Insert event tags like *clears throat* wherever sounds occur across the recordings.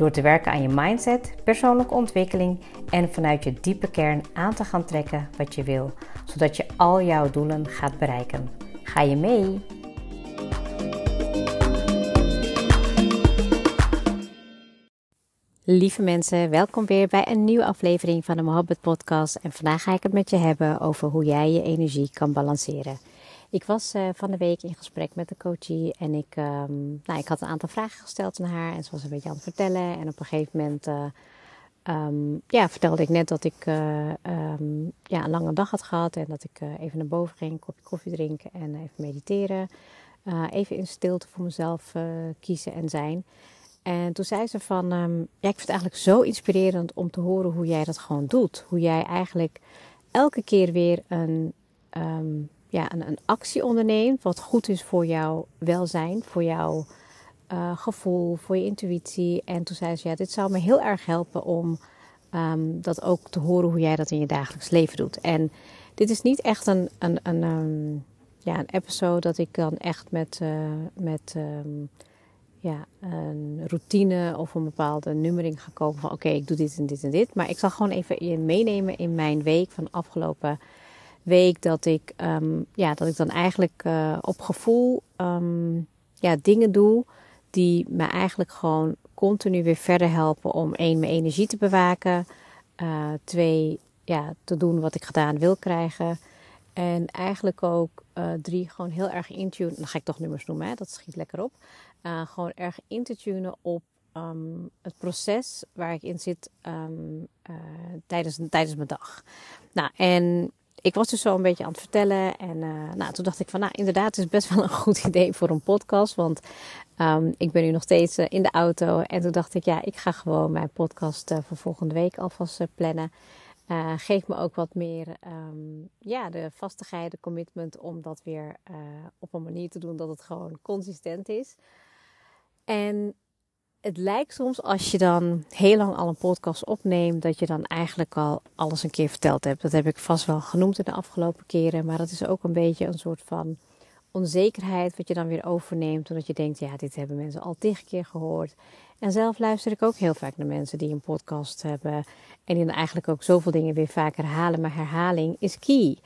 Door te werken aan je mindset, persoonlijke ontwikkeling en vanuit je diepe kern aan te gaan trekken wat je wil, zodat je al jouw doelen gaat bereiken. Ga je mee? Lieve mensen, welkom weer bij een nieuwe aflevering van de Mohabbat Podcast. En vandaag ga ik het met je hebben over hoe jij je energie kan balanceren. Ik was uh, van de week in gesprek met de coachie en ik, um, nou, ik had een aantal vragen gesteld aan haar en ze was een beetje aan het vertellen. En op een gegeven moment uh, um, ja, vertelde ik net dat ik uh, um, ja, een lange dag had gehad en dat ik even naar boven ging, een kopje koffie drinken en even mediteren. even in stilte voor mezelf kiezen en zijn. En toen zei ze van, ja, ik vind het eigenlijk zo inspirerend om te horen hoe jij dat gewoon doet. Hoe jij eigenlijk elke keer weer een ja, een, actie onderneemt wat goed is voor jouw welzijn, voor jouw uh, gevoel, voor je intuïtie. En toen zei ze, ja, dit zou me heel erg helpen om um, dat ook te horen hoe jij dat in je dagelijks leven doet. En dit is niet echt een, een, een, um, ja, een episode dat ik dan echt met, uh, met um, ja, een routine of een bepaalde nummering ga komen van oké, ik doe dit en dit en dit. Maar ik zal gewoon even je meenemen in mijn week van afgelopen week dat ik, um, ja, dat ik dan eigenlijk uh, op gevoel um, ja, dingen doe die me eigenlijk gewoon continu weer verder helpen om één, mijn energie te bewaken. Uh, twee, ja, te doen wat ik gedaan wil krijgen. En eigenlijk ook uh, drie, gewoon heel erg intune. Dan ga ik toch nummers noemen, hè? dat schiet lekker op. Uh, gewoon erg in te tunen op um, het proces waar ik in zit tijdens, tijdens mijn dag. Nou, en ik was dus zo een beetje aan het vertellen. En uh, nou, toen dacht ik van, nou inderdaad, het is best wel een goed *laughs* idee voor een podcast. Want um, ik ben nu nog steeds uh, in de auto. En toen dacht ik, ja, ik ga gewoon mijn podcast uh, voor volgende week alvast plannen. geef me ook wat meer um, ja, de vastigheid, de commitment om dat weer op een manier te doen dat het gewoon consistent is. En het lijkt soms als je dan heel lang al een podcast opneemt, dat je dan eigenlijk al alles een keer verteld hebt. Dat heb ik vast wel genoemd in de afgelopen keren, maar dat is ook een beetje een soort van onzekerheid wat je dan weer overneemt, omdat je denkt, ja, dit hebben mensen al tig keer gehoord. En zelf luister ik ook heel vaak naar mensen die een podcast hebben en die dan eigenlijk ook zoveel dingen weer vaak herhalen, maar herhaling is key.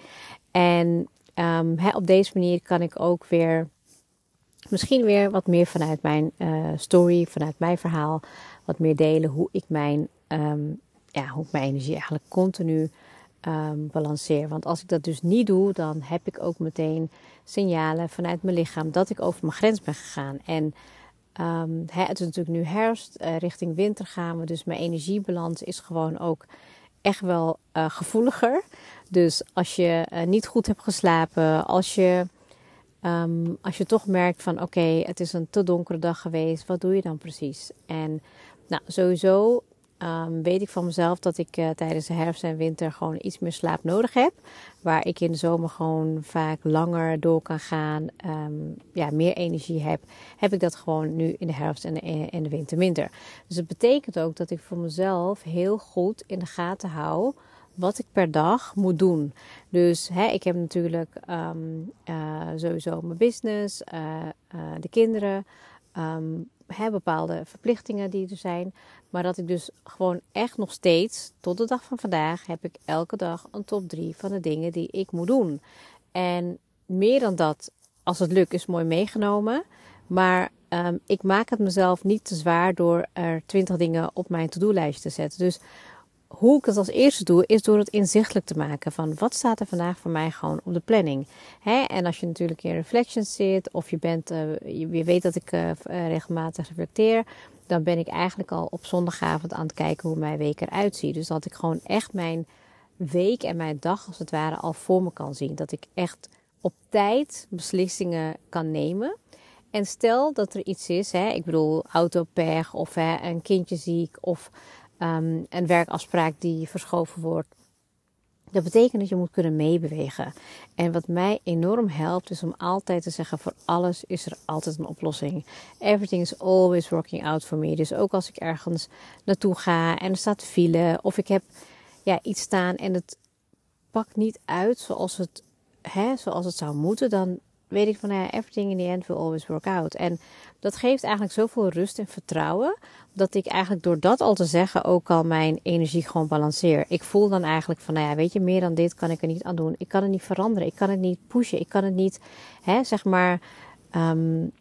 En um, op deze manier kan ik ook weer misschien weer wat meer vanuit mijn uh, story, vanuit mijn verhaal, wat meer delen hoe ik mijn, um, ja, hoe ik mijn energie eigenlijk continu um, balanceer. Want als ik dat dus niet doe, dan heb ik ook meteen signalen vanuit mijn lichaam dat ik over mijn grens ben gegaan. En um, het is natuurlijk nu herfst, uh, richting winter gaan we, dus mijn energiebalans is gewoon ook echt wel uh, gevoeliger. Dus als je niet goed hebt geslapen, als je Um, als je toch merkt van oké, het is een te donkere dag geweest, wat doe je dan precies? En nou, sowieso um, weet ik van mezelf dat ik uh, tijdens de herfst en winter gewoon iets meer slaap nodig heb. Waar ik in de zomer gewoon vaak langer door kan gaan, um, ja, meer energie heb, heb ik dat gewoon nu in de herfst en de, in de winter minder. Dus het betekent ook dat ik voor mezelf heel goed in de gaten hou wat ik per dag moet doen. Dus hè, ik heb natuurlijk um, uh, sowieso mijn business, uh, uh, de kinderen, hè, bepaalde verplichtingen die er zijn. Maar dat ik dus gewoon echt nog steeds, tot de dag van vandaag, heb ik elke dag een top 3 van de dingen die ik moet doen. En meer dan dat, als het lukt, is mooi meegenomen. Maar um, ik maak het mezelf niet te zwaar door er 20 dingen op mijn to-do-lijstje te zetten. Dus hoe ik het als eerste doe, is door het inzichtelijk te maken van wat staat er vandaag voor mij gewoon op de planning. Hè? En als je natuurlijk in reflections zit of je, bent, uh, je, weet dat ik uh, regelmatig reflecteer, dan ben ik eigenlijk al op zondagavond aan het kijken hoe mijn week eruit ziet. Dus dat ik gewoon echt mijn week en mijn dag als het ware al voor me kan zien. Dat ik echt op tijd beslissingen kan nemen. En stel dat er iets is, hè, ik bedoel autopech of hè, een kindje ziek of um, een werkafspraak die verschoven wordt. Dat betekent dat je moet kunnen meebewegen. En wat mij enorm helpt, is om altijd te zeggen: voor alles is er altijd een oplossing. Everything is always working out for me. Dus ook als ik ergens naartoe ga en er staat file, of ik heb ja, iets staan en het pakt niet uit zoals het, hè, zoals het zou moeten, dan weet ik van ja, everything in the end will always work out. En dat geeft eigenlijk zoveel rust en vertrouwen. Dat ik eigenlijk door dat al te zeggen ook al mijn energie gewoon balanceer. Ik voel dan eigenlijk van, nou ja, weet je, meer dan dit kan ik er niet aan doen. Ik kan het niet veranderen. Ik kan het niet pushen. Ik kan het niet, hè, zeg maar, um,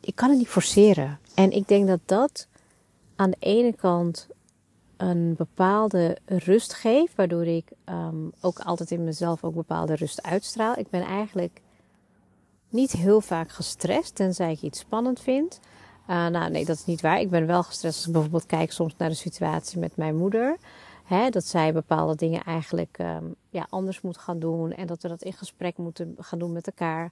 ik kan het niet forceren. En ik denk dat dat aan de ene kant een bepaalde rust geeft, waardoor ik um, ook altijd in mezelf ook bepaalde rust uitstraal. Ik ben eigenlijk niet heel vaak gestrest, tenzij ik iets spannend vind. Uh, nou, nee, dat is niet waar. Ik ben wel gestrest als ik bijvoorbeeld kijk soms naar de situatie met mijn moeder. Hè, dat zij bepaalde dingen eigenlijk um, ja, anders moet gaan doen. En dat we dat in gesprek moeten gaan doen met elkaar.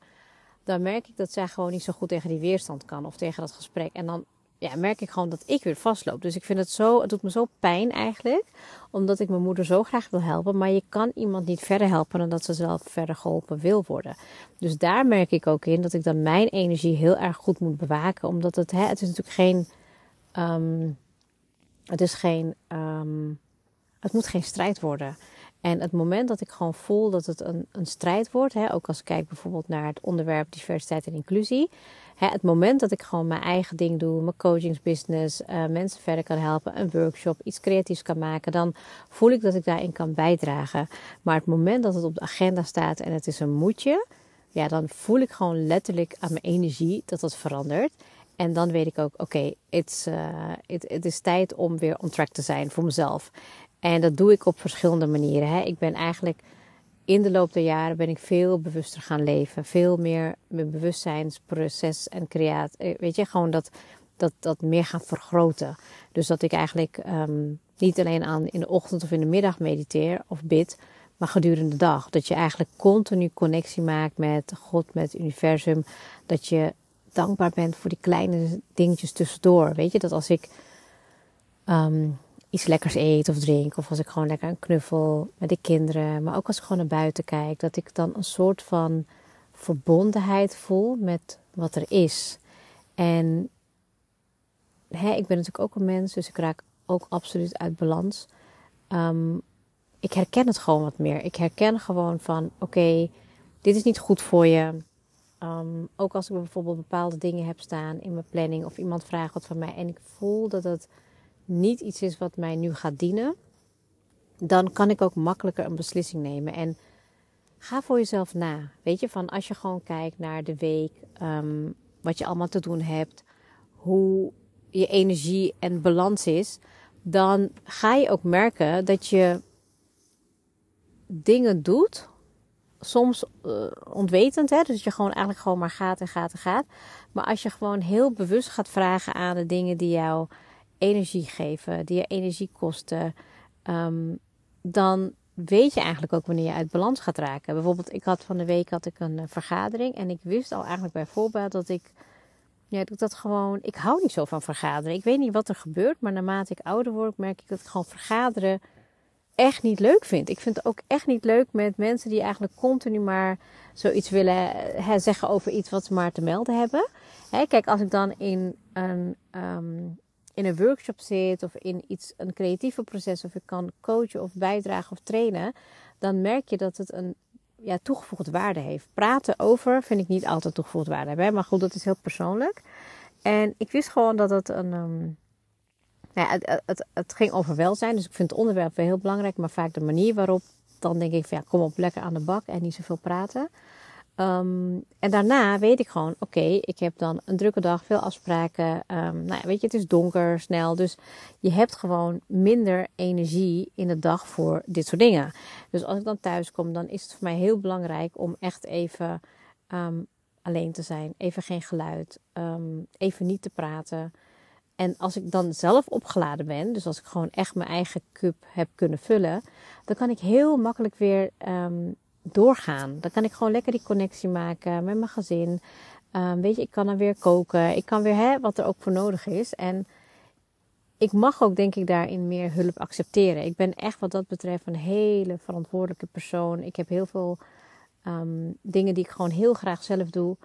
Dan merk ik dat zij gewoon niet zo goed tegen die weerstand kan. Of tegen dat gesprek. En dan ja, merk ik gewoon dat ik weer vastloop. Dus ik vind het zo, het doet me zo pijn eigenlijk. Omdat ik mijn moeder zo graag wil helpen. Maar je kan iemand niet verder helpen dan dat ze zelf verder geholpen wil worden. Dus daar merk ik ook in dat ik dan mijn energie heel erg goed moet bewaken. Omdat het, hè, het is natuurlijk geen. Um, het is geen. Um, het moet geen strijd worden. En het moment dat ik gewoon voel dat het een, een strijd wordt, hè, ook als ik kijk bijvoorbeeld naar het onderwerp diversiteit en inclusie, hè, het moment dat ik gewoon mijn eigen ding doe, mijn coachingsbusiness, uh, mensen verder kan helpen, een workshop, iets creatiefs kan maken, dan voel ik dat ik daarin kan bijdragen. Maar het moment dat het op de agenda staat en het is een moedje, ja, dan voel ik gewoon letterlijk aan mijn energie dat dat verandert. En dan weet ik ook, oké, okay, het uh, is tijd om weer on track te zijn voor mezelf. En dat doe ik op verschillende manieren. Hè. Ik ben eigenlijk in de loop der jaren ben ik veel bewuster gaan leven. Veel meer mijn bewustzijnsproces en creatie. Eh, weet je, gewoon dat, dat, dat meer gaan vergroten. Dus dat ik eigenlijk um, niet alleen aan in de ochtend of in de middag mediteer of bid, maar gedurende de dag. Dat je eigenlijk continu connectie maakt met God, met het universum. Dat je dankbaar bent voor die kleine dingetjes tussendoor. Weet je, dat als ik um, iets lekkers eet of drink. Of als ik gewoon lekker een knuffel met de kinderen. Maar ook als ik gewoon naar buiten kijk. Dat ik dan een soort van verbondenheid voel met wat er is. En hè, ik ben natuurlijk ook een mens. Dus ik raak ook absoluut uit balans. Um, ik herken het gewoon wat meer. Ik herken gewoon van oké, dit is niet goed voor je. Um, ook als ik bijvoorbeeld bepaalde dingen heb staan in mijn planning. Of iemand vraagt wat van mij. En ik voel dat het niet iets is wat mij nu gaat dienen, dan kan ik ook makkelijker een beslissing nemen. En ga voor jezelf na. Weet je, van als je gewoon kijkt naar de week, um, wat je allemaal te doen hebt, hoe je energie en balans is, dan ga je ook merken dat je dingen doet. Soms uh, ontwetend, hè? dus dat je gewoon eigenlijk gewoon maar gaat en gaat en gaat. Maar als je gewoon heel bewust gaat vragen aan de dingen die jou energie geven, die je energie kosten, um, dan weet je eigenlijk ook wanneer je uit balans gaat raken. Bijvoorbeeld, ik had van de week had ik een uh, vergadering en ik wist al eigenlijk bij dat ik, ja, dat, dat gewoon, ik hou niet zo van vergaderen. Ik weet niet wat er gebeurt, maar naarmate ik ouder word, merk ik dat ik gewoon vergaderen echt niet leuk vind. Ik vind het ook echt niet leuk met mensen die eigenlijk continu maar zoiets willen hè, zeggen over iets wat ze maar te melden hebben. Hè, kijk, als ik dan in een um, in een workshop zit of in iets, een creatieve proces of ik kan coachen of bijdragen of trainen, dan merk je dat het een ja, toegevoegde waarde heeft. Praten over vind ik niet altijd toegevoegde waarde hebben, maar goed, dat is heel persoonlijk. En ik wist gewoon dat het een. Um, ja, het, het, het, ging over welzijn, dus ik vind het onderwerp wel heel belangrijk, maar vaak de manier waarop. Dan denk ik van ja, kom op lekker aan de bak en niet zoveel praten. Um, en daarna weet ik gewoon, oké, ik heb dan een drukke dag, veel afspraken. Um, nou ja, weet je, het is donker, snel. Dus je hebt gewoon minder energie in de dag voor dit soort dingen. Dus als ik dan thuis kom, dan is het voor mij heel belangrijk om echt even um, alleen te zijn. Even geen geluid, even niet te praten. En als ik dan zelf opgeladen ben, dus als ik gewoon echt mijn eigen cup heb kunnen vullen, dan kan ik heel makkelijk weer doorgaan. Dan kan ik gewoon lekker die connectie maken met mijn gezin. Um, weet je, ik kan dan weer koken. Ik kan weer hè, wat er ook voor nodig is. En ik mag ook, denk ik, daarin meer hulp accepteren. Ik ben echt wat dat betreft een hele verantwoordelijke persoon. Ik heb heel veel um, dingen die ik gewoon heel graag zelf doe.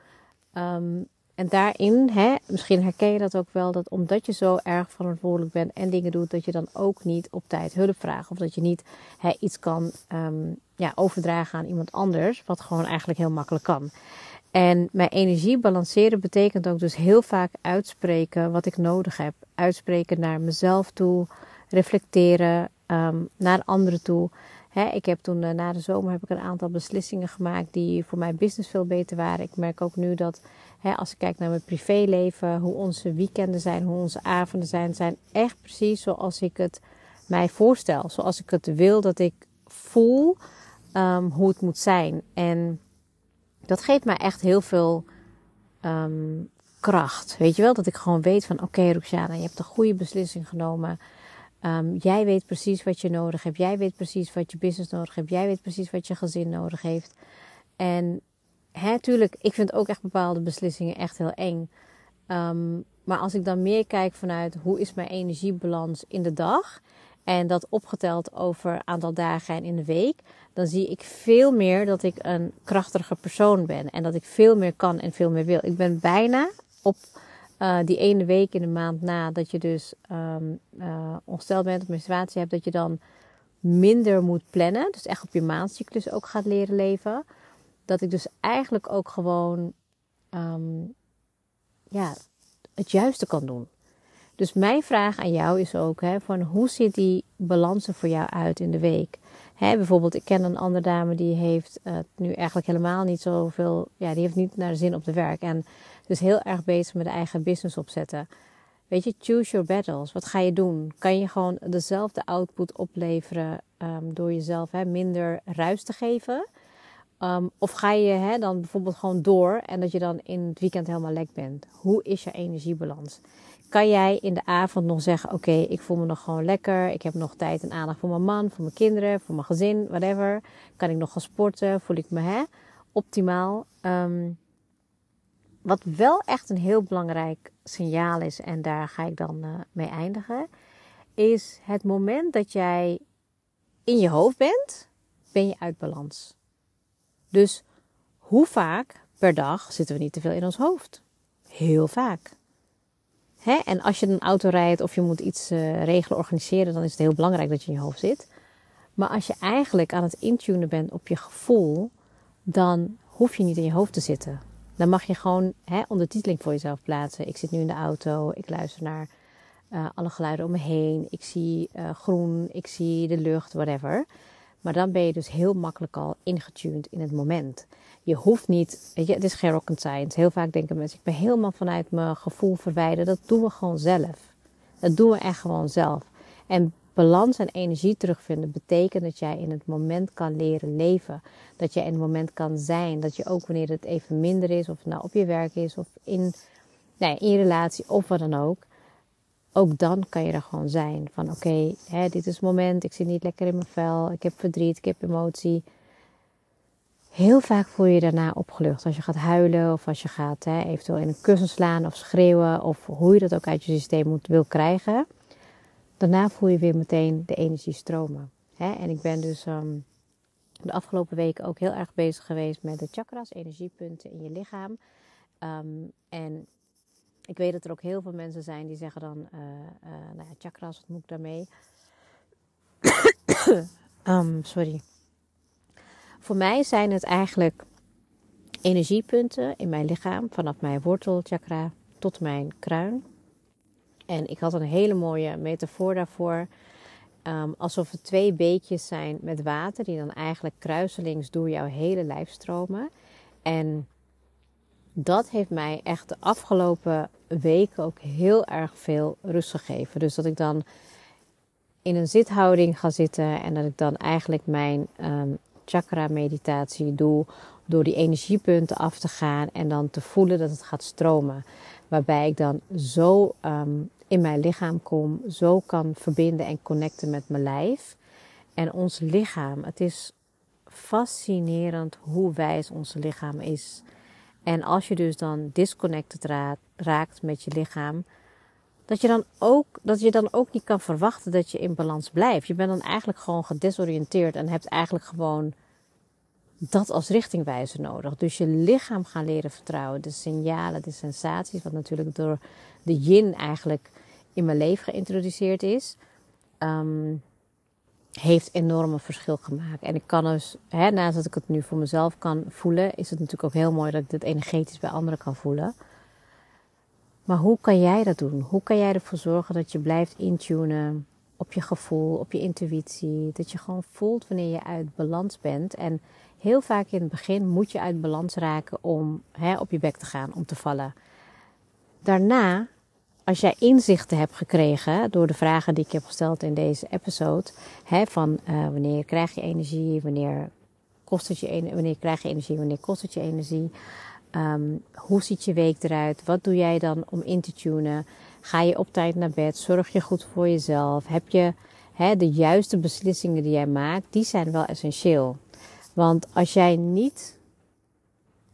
Um, en daarin, hè, misschien herken je dat ook wel, dat omdat je zo erg verantwoordelijk bent en dingen doet, dat je dan ook niet op tijd hulp vraagt. Of dat je niet hè, iets kan um, ja, overdragen aan iemand anders, wat gewoon eigenlijk heel makkelijk kan. En mijn energie balanceren betekent ook dus heel vaak uitspreken wat ik nodig heb. Uitspreken naar mezelf toe, reflecteren um, naar anderen toe. ik heb toen eh, na de zomer heb ik een aantal beslissingen gemaakt die voor mijn business veel beter waren. Ik merk ook nu dat als ik kijk naar mijn privéleven, hoe onze weekenden zijn, hoe onze avonden zijn, zijn echt precies zoals ik het mij voorstel. Zoals ik het wil dat ik voel um, hoe het moet zijn. En dat geeft mij echt heel veel um, kracht. Weet je wel, dat ik gewoon weet van oké Roxana, je hebt een goede beslissing genomen. Um, jij weet precies wat je nodig hebt. Jij weet precies wat je business nodig hebt. Jij weet precies wat je gezin nodig heeft. En hè, tuurlijk, ik vind ook echt bepaalde beslissingen echt heel eng. Um, maar als ik dan meer kijk vanuit hoe is mijn energiebalans in de dag en dat opgeteld over aantal dagen en in de week, dan zie ik veel meer dat ik een krachtige persoon ben en dat ik veel meer kan en veel meer wil. Ik ben bijna op uh, die ene week in de maand na dat je dus um, uh, ongesteld bent of hebt, dat je dan minder moet plannen. Dus echt op je maandcyclus ook gaat leren leven dat ik dus eigenlijk ook gewoon um, ja, het juiste kan doen. Dus mijn vraag aan jou is ook: hè, van hoe ziet die balans er voor jou uit in de week? Hè, bijvoorbeeld, ik ken een andere dame die heeft uh, nu eigenlijk helemaal niet zoveel, ja, die heeft niet naar zin op de werk. En dus heel erg bezig met de eigen business opzetten. Weet je, choose your battles. Wat ga je doen? Kan je gewoon dezelfde output opleveren um, door jezelf hè, minder ruis te geven? Um, of ga je hè, dan bijvoorbeeld gewoon door en dat je dan in het weekend helemaal lek bent? Hoe is je energiebalans? Kan jij in de avond nog zeggen: Oké, ik voel me nog gewoon lekker. Ik heb nog tijd en aandacht voor mijn man, voor mijn kinderen, voor mijn gezin, whatever. Kan ik nog gaan sporten? Voel ik me hè, optimaal? Um, wat wel echt een heel belangrijk signaal is, en daar ga ik dan uh, mee eindigen, is het moment dat jij in je hoofd bent, ben je uit balans. Dus hoe vaak per dag zitten we niet te veel in ons hoofd? Heel vaak. Hè? En als je een auto rijdt of je moet iets uh, regelen, organiseren, dan is het heel belangrijk dat je in je hoofd zit. Maar als je eigenlijk aan het intunen bent op je gevoel, dan hoef je niet in je hoofd te zitten. Dan mag je gewoon hè, ondertiteling voor jezelf plaatsen. Ik zit nu in de auto, ik luister naar uh, alle geluiden om me heen. Ik zie uh, groen, ik zie de lucht, whatever. Maar dan ben je dus heel makkelijk al ingetuned in het moment. Je hoeft niet, het is geen rocket science. Heel vaak denken mensen, ik ben helemaal vanuit mijn gevoel verwijderd. Dat doen we gewoon zelf. Dat doen we echt gewoon zelf. En balans en energie terugvinden betekent dat jij in het moment kan leren leven. Dat je in het moment kan zijn. Dat je ook wanneer het even minder is, of nou op je werk is, of in, nee, in je relatie, of wat dan ook ook dan kan je er gewoon zijn. Van oké, dit is het moment, ik zit niet lekker in mijn vel, ik heb verdriet, ik heb emotie. Heel vaak voel je je daarna opgelucht. Als je gaat huilen of als je gaat hè, eventueel in een kussen slaan of schreeuwen of hoe je dat ook uit je systeem moet, wil krijgen. Daarna voel je weer meteen de energie stromen. Hè? En ik ben dus um, de afgelopen weken ook heel erg bezig geweest met de chakras, energiepunten in je lichaam. Um, en ik weet dat er ook heel veel mensen zijn die zeggen dan, uh, uh, nou ja, chakras, wat moet ik daarmee? um, *coughs* sorry. Voor mij zijn het eigenlijk energiepunten in mijn lichaam, vanaf mijn wortelchakra tot mijn kruin. En ik had een hele mooie metafoor daarvoor. Um, alsof het twee beekjes zijn met water, die dan eigenlijk kruiselings door jouw hele lijf stromen. En dat heeft mij echt de afgelopen weken ook heel erg veel rust gegeven. Dus dat ik dan in een zithouding ga zitten en dat ik dan eigenlijk mijn um, chakra meditatie doe door die energiepunten af te gaan en dan te voelen dat het gaat stromen. Waarbij ik dan zo um, in mijn lichaam kom, zo kan verbinden en connecten met mijn lijf. En ons lichaam, het is fascinerend hoe wijs ons lichaam is. En als je dus dan disconnected raakt met je lichaam, dat je dan ook, dat je dan ook niet kan verwachten dat je in balans blijft. Je bent dan eigenlijk gewoon gedesoriënteerd en hebt eigenlijk gewoon dat als richtingwijzer nodig. Dus je lichaam gaan leren vertrouwen. De signalen, de sensaties, wat natuurlijk door de yin eigenlijk in mijn leven geïntroduceerd is, um, heeft enorm verschil gemaakt. En ik kan dus, hè, naast dat ik het nu voor mezelf kan voelen, is het natuurlijk ook heel mooi dat ik dit energetisch bij anderen kan voelen. Maar hoe kan jij dat doen? Hoe kan jij ervoor zorgen dat je blijft intunen op je gevoel, op je intuïtie? Dat je gewoon voelt wanneer je uit balans bent. En heel vaak in het begin moet je uit balans raken om hè, op je bek te gaan, om te vallen. Daarna, als jij inzichten hebt gekregen door de vragen die ik heb gesteld in deze episode, hè, van uh, wanneer krijg je energie, wanneer kost het je, wanneer krijg je energie, wanneer kost het je energie, um, hoe ziet je week eruit, wat doe jij dan om in te tunen, ga je op tijd naar bed, zorg je goed voor jezelf, heb je hè, de juiste beslissingen die jij maakt, die zijn wel essentieel. Want als jij niet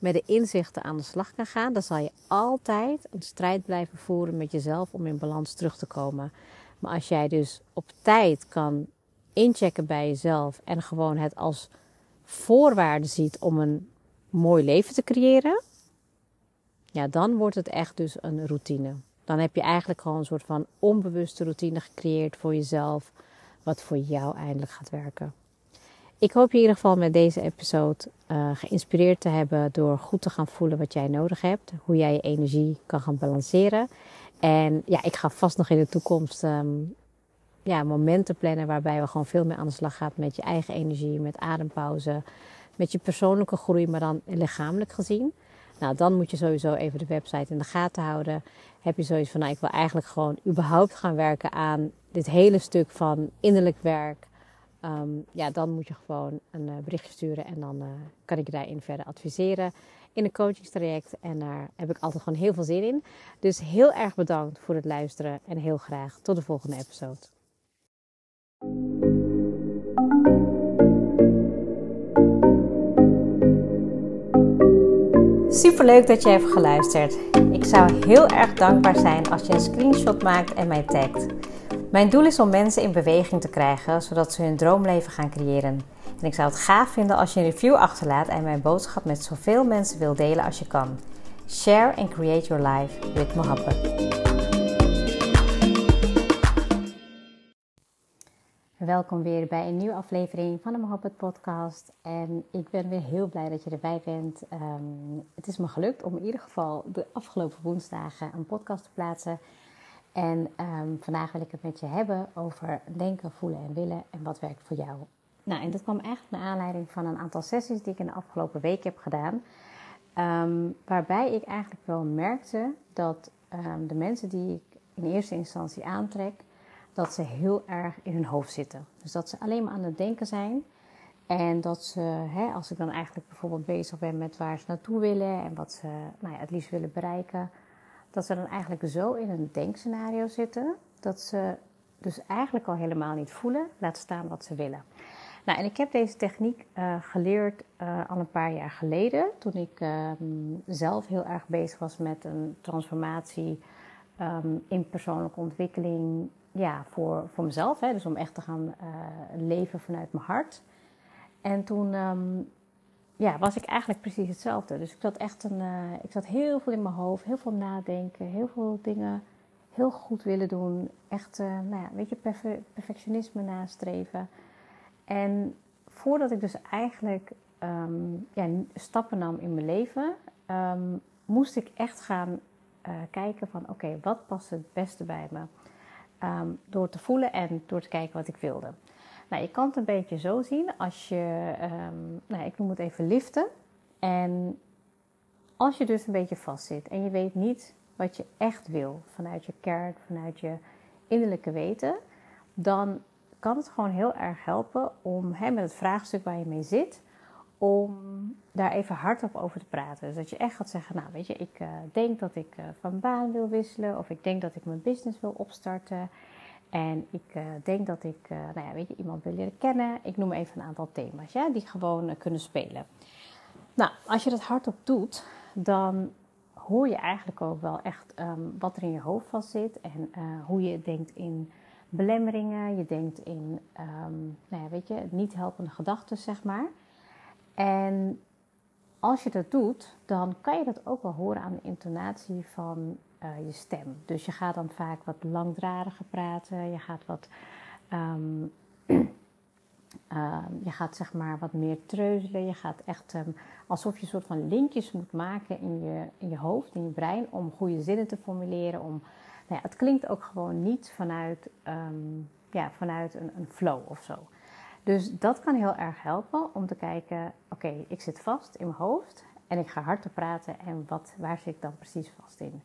met de inzichten aan de slag kan gaan, dan zal je altijd een strijd blijven voeren met jezelf om in balans terug te komen. Maar als jij dus op tijd kan inchecken bij jezelf en gewoon het als voorwaarde ziet om een mooi leven te creëren, ja, dan wordt het echt dus een routine. Dan heb je eigenlijk gewoon een soort van onbewuste routine gecreëerd voor jezelf, wat voor jou eindelijk gaat werken. Ik hoop je in ieder geval met deze episode uh, geïnspireerd te hebben door goed te gaan voelen wat jij nodig hebt. Hoe jij je energie kan gaan balanceren. En ja, ik ga vast nog in de toekomst um, ja, momenten plannen waarbij we gewoon veel meer aan de slag gaan met je eigen energie, met adempauze, met je persoonlijke groei, maar dan lichamelijk gezien. Nou, dan moet je sowieso even de website in de gaten houden. Heb je zoiets van, nou, ik wil eigenlijk gewoon überhaupt gaan werken aan dit hele stuk van innerlijk werk Um, ja, dan moet je gewoon een uh, berichtje sturen en dan uh, kan ik je daarin verder adviseren in een coachingstraject. En daar heb ik altijd gewoon heel veel zin in. Dus heel erg bedankt voor het luisteren en heel graag tot de volgende episode. Super leuk dat je hebt geluisterd. Ik zou heel erg dankbaar zijn als je een screenshot maakt en mij tagt. Mijn doel is om mensen in beweging te krijgen, zodat ze hun droomleven gaan creëren. En ik zou het gaaf vinden als je een review achterlaat en mijn boodschap met zoveel mensen wil delen als je kan. Share and create your life with Mohabbat. Welkom weer bij een nieuwe aflevering van de Mohabbat podcast. En ik ben weer heel blij dat je erbij bent. Um, het is me gelukt om in ieder geval de afgelopen woensdagen een podcast te plaatsen en um, vandaag wil ik het met je hebben over denken, voelen en willen en wat werkt voor jou. Nou, en dat kwam echt naar aanleiding van een aantal sessies die ik in de afgelopen week heb gedaan. Um, waarbij ik eigenlijk wel merkte dat um, de mensen die ik in eerste instantie aantrek, dat ze heel erg in hun hoofd zitten. Dus dat ze alleen maar aan het denken zijn. En dat ze, hè, als ik dan eigenlijk bijvoorbeeld bezig ben met waar ze naartoe willen en wat ze nou ja, het liefst willen bereiken, dat ze dan eigenlijk zo in een denkscenario zitten dat ze dus eigenlijk al helemaal niet voelen, laat staan wat ze willen. Nou, en ik heb deze techniek uh, geleerd uh, al een paar jaar geleden, toen ik um, zelf heel erg bezig was met een transformatie um, in persoonlijke ontwikkeling, ja, voor, voor mezelf, hè, dus om echt te gaan uh, leven vanuit mijn hart. En toen um, ja, was ik eigenlijk precies hetzelfde. Dus ik zat echt een, uh, ik zat heel veel in mijn hoofd, heel veel nadenken, heel veel dingen heel goed willen doen. Echt, uh, nou ja, weet je, perfectionisme nastreven. En voordat ik dus eigenlijk um, ja, stappen nam in mijn leven, um, moest ik echt gaan uh, kijken van oké, wat past het beste bij me? Um, door te voelen en door te kijken wat ik wilde. Nou, je kan het een beetje zo zien als je, um, nou, ik noem het even liften. En als je dus een beetje vastzit en je weet niet wat je echt wil vanuit je kern, vanuit je innerlijke weten, dan kan het gewoon heel erg helpen om hè, met het vraagstuk waar je mee zit, om daar even hardop over te praten. Dus dat je echt gaat zeggen, nou weet je, ik uh, denk dat ik uh, van baan wil wisselen of ik denk dat ik mijn business wil opstarten. En ik uh, denk dat ik, uh, nou ja, weet je, iemand wil leren kennen. Ik noem even een aantal thema's, ja, die gewoon uh, kunnen spelen. Nou, als je dat hardop doet, dan hoor je eigenlijk ook wel echt ehm, wat er in je hoofd vast zit en hoe je denkt in belemmeringen, je denkt in, um, nou ja, weet je, niet helpende gedachten, zeg maar. En als je dat doet, dan kan je dat ook wel horen aan de intonatie van uh, je stem. Dus je gaat dan vaak wat langdradiger praten, je gaat wat. Um, uh, *clears throat* je gaat zeg maar wat meer treuzelen. Je gaat echt um, alsof je een soort van linkjes moet maken in je, in je hoofd, in je brein, om goede zinnen te formuleren. Om, nou ja, het klinkt ook gewoon niet vanuit, um, ja, vanuit een, een flow of zo. Dus dat kan heel erg helpen om te kijken: oké, ik zit vast in mijn hoofd en ik ga hard te praten en wat, waar zit ik dan precies vast in?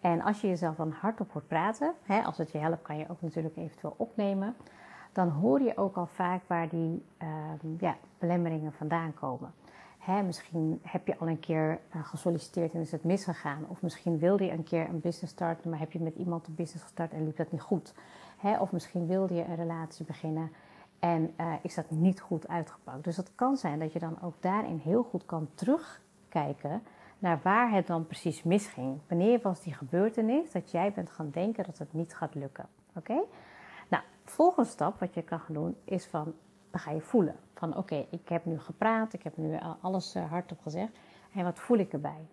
En als je jezelf dan hardop hoort praten, hè, als het je helpt, kan je ook natuurlijk eventueel opnemen. Dan hoor je ook al vaak waar die um, ja, belemmeringen vandaan komen. Hè, misschien heb je al een keer uh, gesolliciteerd en is het misgegaan. Of misschien wilde je een keer een business starten, maar heb je met iemand een business gestart en liep dat niet goed. Hè, of misschien wilde je een relatie beginnen en uh, is dat niet goed uitgepakt. Dus het kan zijn dat je dan ook daarin heel goed kan terugkijken naar waar het dan precies misging. Wanneer was die gebeurtenis dat jij bent gaan denken dat het niet gaat lukken? Oké? Okay? Nou, volgende stap wat je kan gaan doen is van, dan ga je voelen. Van oké, ik heb nu gepraat, ik heb nu alles uh, hardop gezegd. En wat voel ik erbij?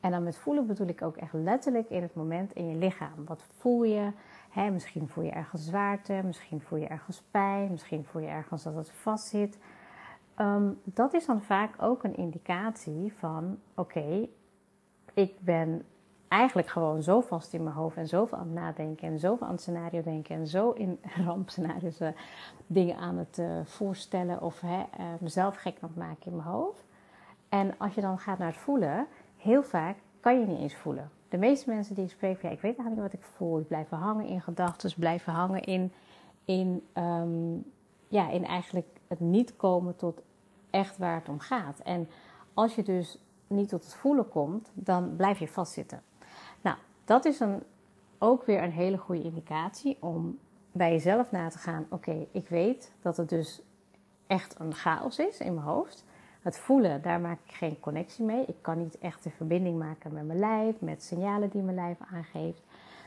En dan met voelen bedoel ik ook echt letterlijk in het moment in je lichaam. Wat voel je? He, misschien voel je ergens zwaarte, misschien voel je ergens pijn, misschien voel je ergens dat het vastzit. Um, dat is dan vaak ook een indicatie van: oké, ik ben eigenlijk gewoon zo vast in mijn hoofd en zoveel aan het nadenken en zoveel aan het scenario denken en zo in *laughs* rampscenario's uh, dingen aan het uh, voorstellen of uh, mezelf gek aan het maken in mijn hoofd. En als je dan gaat naar het voelen, heel vaak kan je niet eens voelen. De meeste mensen die ik spreek, ja, ik weet eigenlijk niet wat ik voel. Ik blijf hangen in gedachten, blijven hangen in, in, um, ja, in eigenlijk het niet komen tot echt waar het om gaat. En als je dus niet tot het voelen komt, dan blijf je vastzitten. Nou, dat is een, ook weer een hele goede indicatie om bij jezelf na te gaan. Oké, ik weet dat het dus echt een chaos is in mijn hoofd. Het voelen, daar maak ik geen connectie mee. Ik kan niet echt een verbinding maken met mijn lijf, met signalen die mijn lijf aangeeft.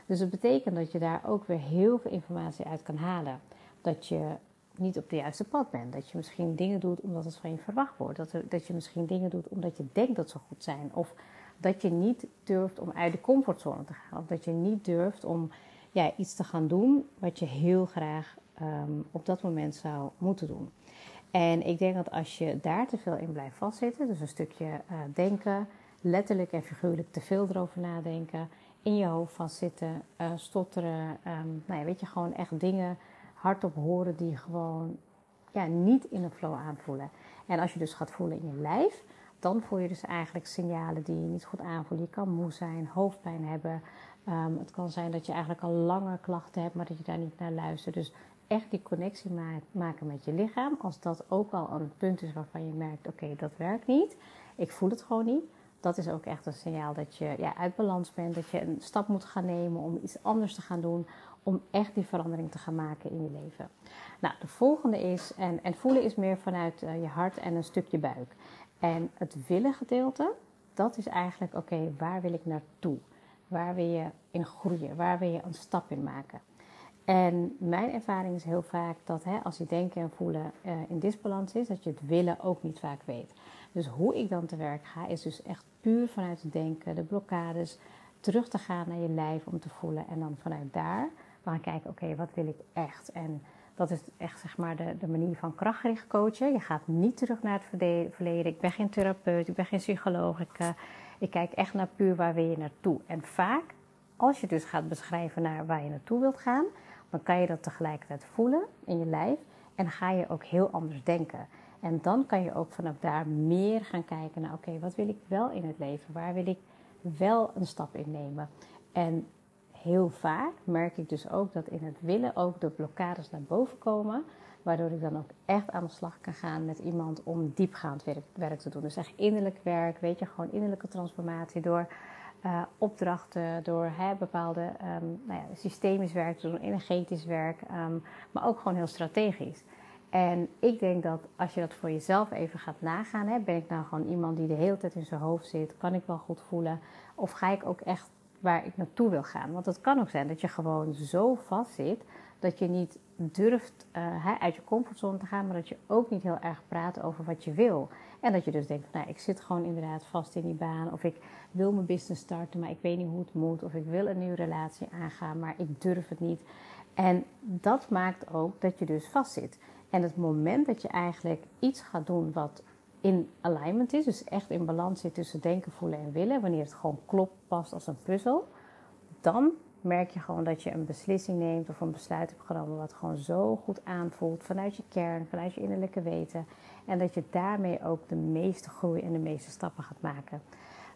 Dus dat betekent dat je daar ook weer heel veel informatie uit kan halen. Dat je niet op de juiste pad bent. Dat je misschien dingen doet omdat het van je verwacht wordt. Dat, dat je misschien dingen doet omdat je denkt dat ze goed zijn. Of dat je niet durft om uit de comfortzone te gaan. Of dat je niet durft om ja, iets te gaan doen wat je heel graag um, op dat moment zou moeten doen. En ik denk dat als je daar te veel in blijft vastzitten, dus een stukje uh, denken, letterlijk en figuurlijk te veel erover nadenken, in je hoofd vastzitten, uh, stotteren, um, nou ja, weet je, gewoon echt dingen hardop horen die gewoon ja, niet in een flow aanvoelen. En als je dus gaat voelen in je lijf, dan voel je dus eigenlijk signalen die je niet goed aanvoelt. Je kan moe zijn, hoofdpijn hebben. Um, het kan zijn dat je eigenlijk al langer klachten hebt, maar dat je daar niet naar luistert. Dus echt die connectie maken met je lichaam. Als dat ook al een punt is waarvan je merkt: oké, dat werkt niet. Ik voel het gewoon niet. Dat is ook echt een signaal dat je ja, uit balans bent. Dat je een stap moet gaan nemen om iets anders te gaan doen. Om echt die verandering te gaan maken in je leven. Nou, de volgende is, en, en voelen is meer vanuit uh, je hart en een stukje buik. En het willen gedeelte, dat is eigenlijk: oké, waar wil ik naartoe? Waar wil je in groeien? Waar wil je een stap in maken? En mijn ervaring is heel vaak dat hè, als je denken en voelen uh, in disbalans is, dat je het willen ook niet vaak weet. Dus hoe ik dan te werk ga, is dus echt puur vanuit het denken, de blokkades, terug te gaan naar je lijf om te voelen. En dan vanuit daar gaan kijken, oké, wat wil ik echt? En dat is echt zeg maar de, de manier van krachtgericht coachen. Je gaat niet terug naar het verleden. Ik ben geen therapeut, ik ben geen psycholoog. Ik, uh, ik kijk echt naar puur waar wil je naartoe. En vaak, als je dus gaat beschrijven naar waar je naartoe wilt gaan dan kan je dat tegelijkertijd voelen in je lijf en ga je ook heel anders denken. En dan kan je ook vanaf daar meer gaan kijken naar, oké, wat wil ik wel in het leven? Waar wil ik wel een stap in nemen? En heel vaak merk ik dus ook dat in het willen ook de blokkades naar boven komen. Waardoor ik dan ook echt aan de slag kan gaan met iemand om diepgaand werk, te doen. Dus echt innerlijk werk, weet je, gewoon innerlijke transformatie door uh, opdrachten, door hè, bepaalde um, nou ja, systemisch werk te doen, energetisch werk, um, maar ook gewoon heel strategisch. En ik denk dat als je dat voor jezelf even gaat nagaan, hè, ben ik nou gewoon iemand die de hele tijd in zijn hoofd zit, kan ik wel goed voelen, of ga ik ook echt waar ik naartoe wil gaan? Want het kan ook zijn dat je gewoon zo vast zit dat je niet durft uh, uit je comfortzone te gaan, maar dat je ook niet heel erg praat over wat je wil. En dat je dus denkt, nou, ik zit gewoon inderdaad vast in die baan, of ik wil mijn business starten, maar ik weet niet hoe het moet, of ik wil een nieuwe relatie aangaan, maar ik durf het niet. En dat maakt ook dat je dus vast zit. En het moment dat je eigenlijk iets gaat doen wat in alignment is, dus echt in balans zit tussen denken, voelen en willen, wanneer het gewoon klopt, past als een puzzel, dan merk je gewoon dat je een beslissing neemt of een besluit hebt genomen wat gewoon zo goed aanvoelt vanuit je kern, vanuit je innerlijke weten. En dat je daarmee ook de meeste groei en de meeste stappen gaat maken.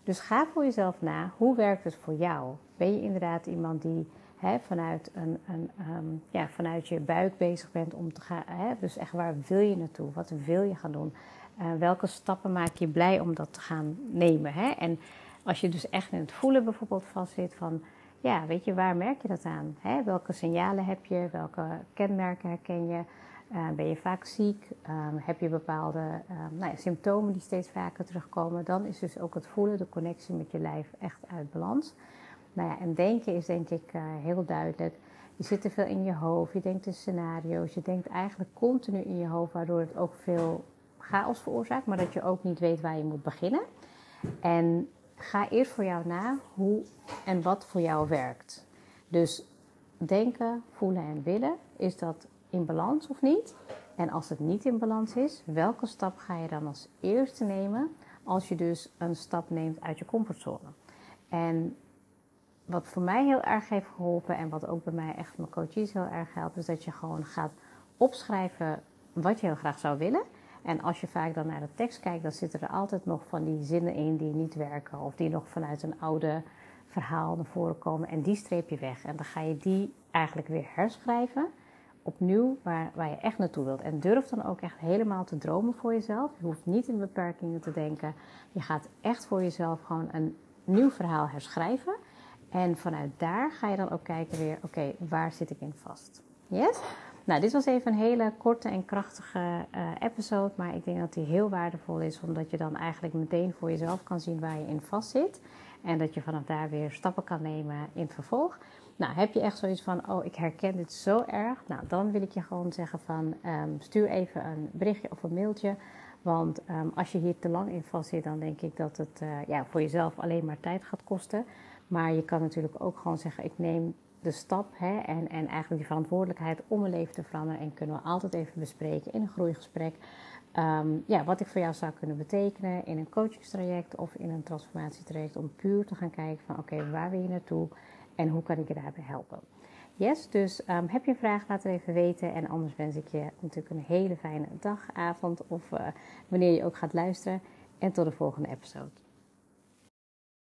Dus ga voor jezelf na, hoe werkt het voor jou? Ben je inderdaad iemand die hè, vanuit, een, een ehm, ja, vanuit je buik bezig bent om te gaan? Hè, dus echt waar wil je naartoe? Wat wil je gaan doen? Uh, welke stappen maak je blij om dat te gaan nemen? Hè? En als je dus echt in het voelen bijvoorbeeld vastzit van ja, weet je, waar merk je dat aan? Hè? Welke signalen heb je? Welke kenmerken herken je? Uh, ben je vaak ziek? Um, heb je bepaalde um, nou ja, symptomen die steeds vaker terugkomen? Dan is dus ook het voelen, de connectie met je lijf echt uit balans. Nou ja, en denken is denk ik uh, heel duidelijk. Je zit te veel in je hoofd, je denkt in scenario's, je denkt eigenlijk continu in je hoofd, waardoor het ook veel chaos veroorzaakt, maar dat je ook niet weet waar je moet beginnen. En ga eerst voor jou na hoe en wat voor jou werkt. Dus denken, voelen en willen, is dat in balans of niet? En als het niet in balans is, welke stap ga je dan als eerste nemen als je dus een stap neemt uit je comfortzone? En wat voor mij heel erg heeft geholpen en wat ook bij mij echt mijn coaches heel erg helpt, is dat je gewoon gaat opschrijven wat je heel graag zou willen. En als je vaak dan naar de tekst kijkt, dan zitten er altijd nog van die zinnen in die niet werken. Of die nog vanuit een oude verhaal naar voren komen. En die streep je weg. En dan ga je die eigenlijk weer herschrijven. Opnieuw waar, waar je echt naartoe wilt. En durf dan ook echt helemaal te dromen voor jezelf. Je hoeft niet in beperkingen te denken. Je gaat echt voor jezelf gewoon een nieuw verhaal herschrijven. En vanuit daar ga je dan ook kijken weer, oké, waar zit ik in vast? Yes? Nou, dit was even een hele korte en krachtige uh, episode, maar ik denk dat die heel waardevol is, omdat je dan eigenlijk meteen voor jezelf kan zien waar je in vast zit. En dat je vanaf daar weer stappen kan nemen in het vervolg. Nou, heb je echt zoiets van, oh, ik herken dit zo erg. Nou, dan wil ik je gewoon zeggen van, um, stuur even een berichtje of een mailtje. Want um, als je hier te lang in vast zit, dan denk ik dat het uh, ja, voor jezelf alleen maar tijd gaat kosten. Maar je kan natuurlijk ook gewoon zeggen, ik neem de stap hè, en, en eigenlijk die verantwoordelijkheid om een leven te veranderen. En kunnen we altijd even bespreken in een groeigesprek. Um, ja, wat ik voor jou zou kunnen betekenen in een coachingstraject of in een transformatietraject. Om puur te gaan kijken van oké, waar wil je naartoe en hoe kan ik je daarbij helpen. Yes, dus um, heb je een vraag, laat het even weten. En anders wens ik je natuurlijk een hele fijne dag, avond of uh, wanneer je ook gaat luisteren. En tot de volgende episode.